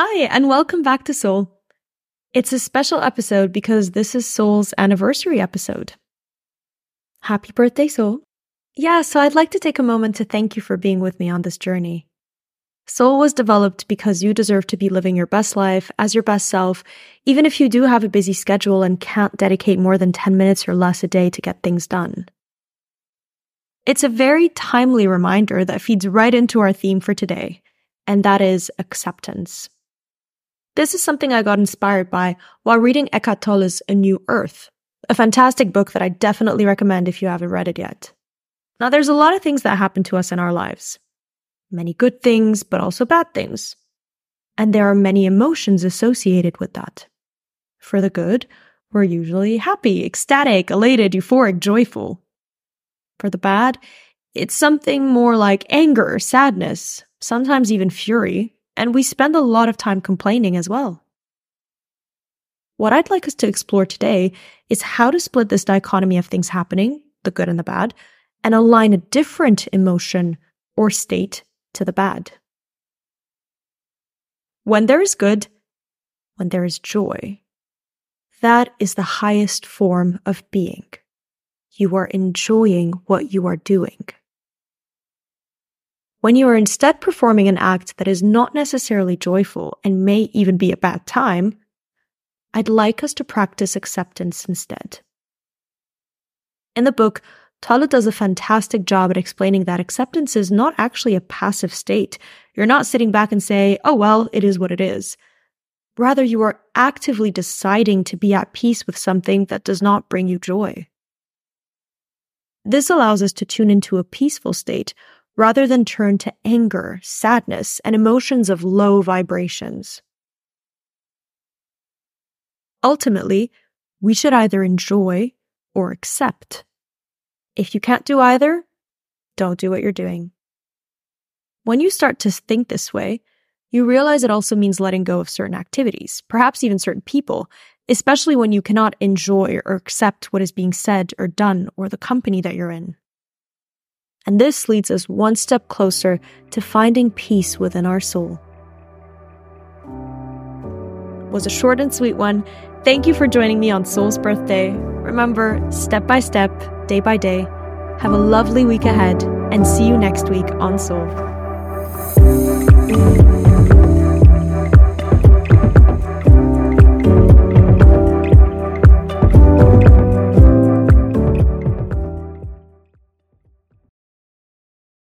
Hi, and welcome back to Soul. It's a special episode because this is Soul's anniversary episode. Happy birthday, Soul. Yeah, so I'd like to take a moment to thank you for being with me on this journey. Soul was developed because you deserve to be living your best life as your best self, even if you do have a busy schedule and can't dedicate more than 10 minutes or less a day to get things done. It's a very timely reminder that feeds right into our theme for today, and that is acceptance. This is something I got inspired by while reading Eckhart Tolle's A New Earth, a fantastic book that I definitely recommend if you haven't read it yet. Now, there's a lot of things that happen to us in our lives. Many good things, but also bad things. And there are many emotions associated with that. For the good, we're usually happy, ecstatic, elated, euphoric, joyful. For the bad, it's something more like anger, sadness, sometimes even fury, and we spend a lot of time complaining as well. What I'd like us to explore today is how to split this dichotomy of things happening, the good and the bad, and align a different emotion or state to the bad. When there is good, when there is joy, that is the highest form of being. You are enjoying what you are doing. When you are instead performing an act that is not necessarily joyful and may even be a bad time, I'd like us to practice acceptance instead. In the book, Tolle does a fantastic job at explaining that acceptance is not actually a passive state. You're not sitting back and say, oh, well, it is what it is. Rather, you are actively deciding to be at peace with something that does not bring you joy. This allows us to tune into a peaceful state rather than turn to anger, sadness, and emotions of low vibrations. Ultimately, we should either enjoy or accept. If you can't do either, don't do what you're doing. When you start to think this way, you realize it also means letting go of certain activities, perhaps even certain people, especially when you cannot enjoy or accept what is being said or done or the company that you're in. And this leads us one step closer to finding peace within our soul. Was a short and sweet one. Thank you for joining me on Soul's birthday. Remember, step by step, day by day. Have a lovely week ahead and see you next week on Soul.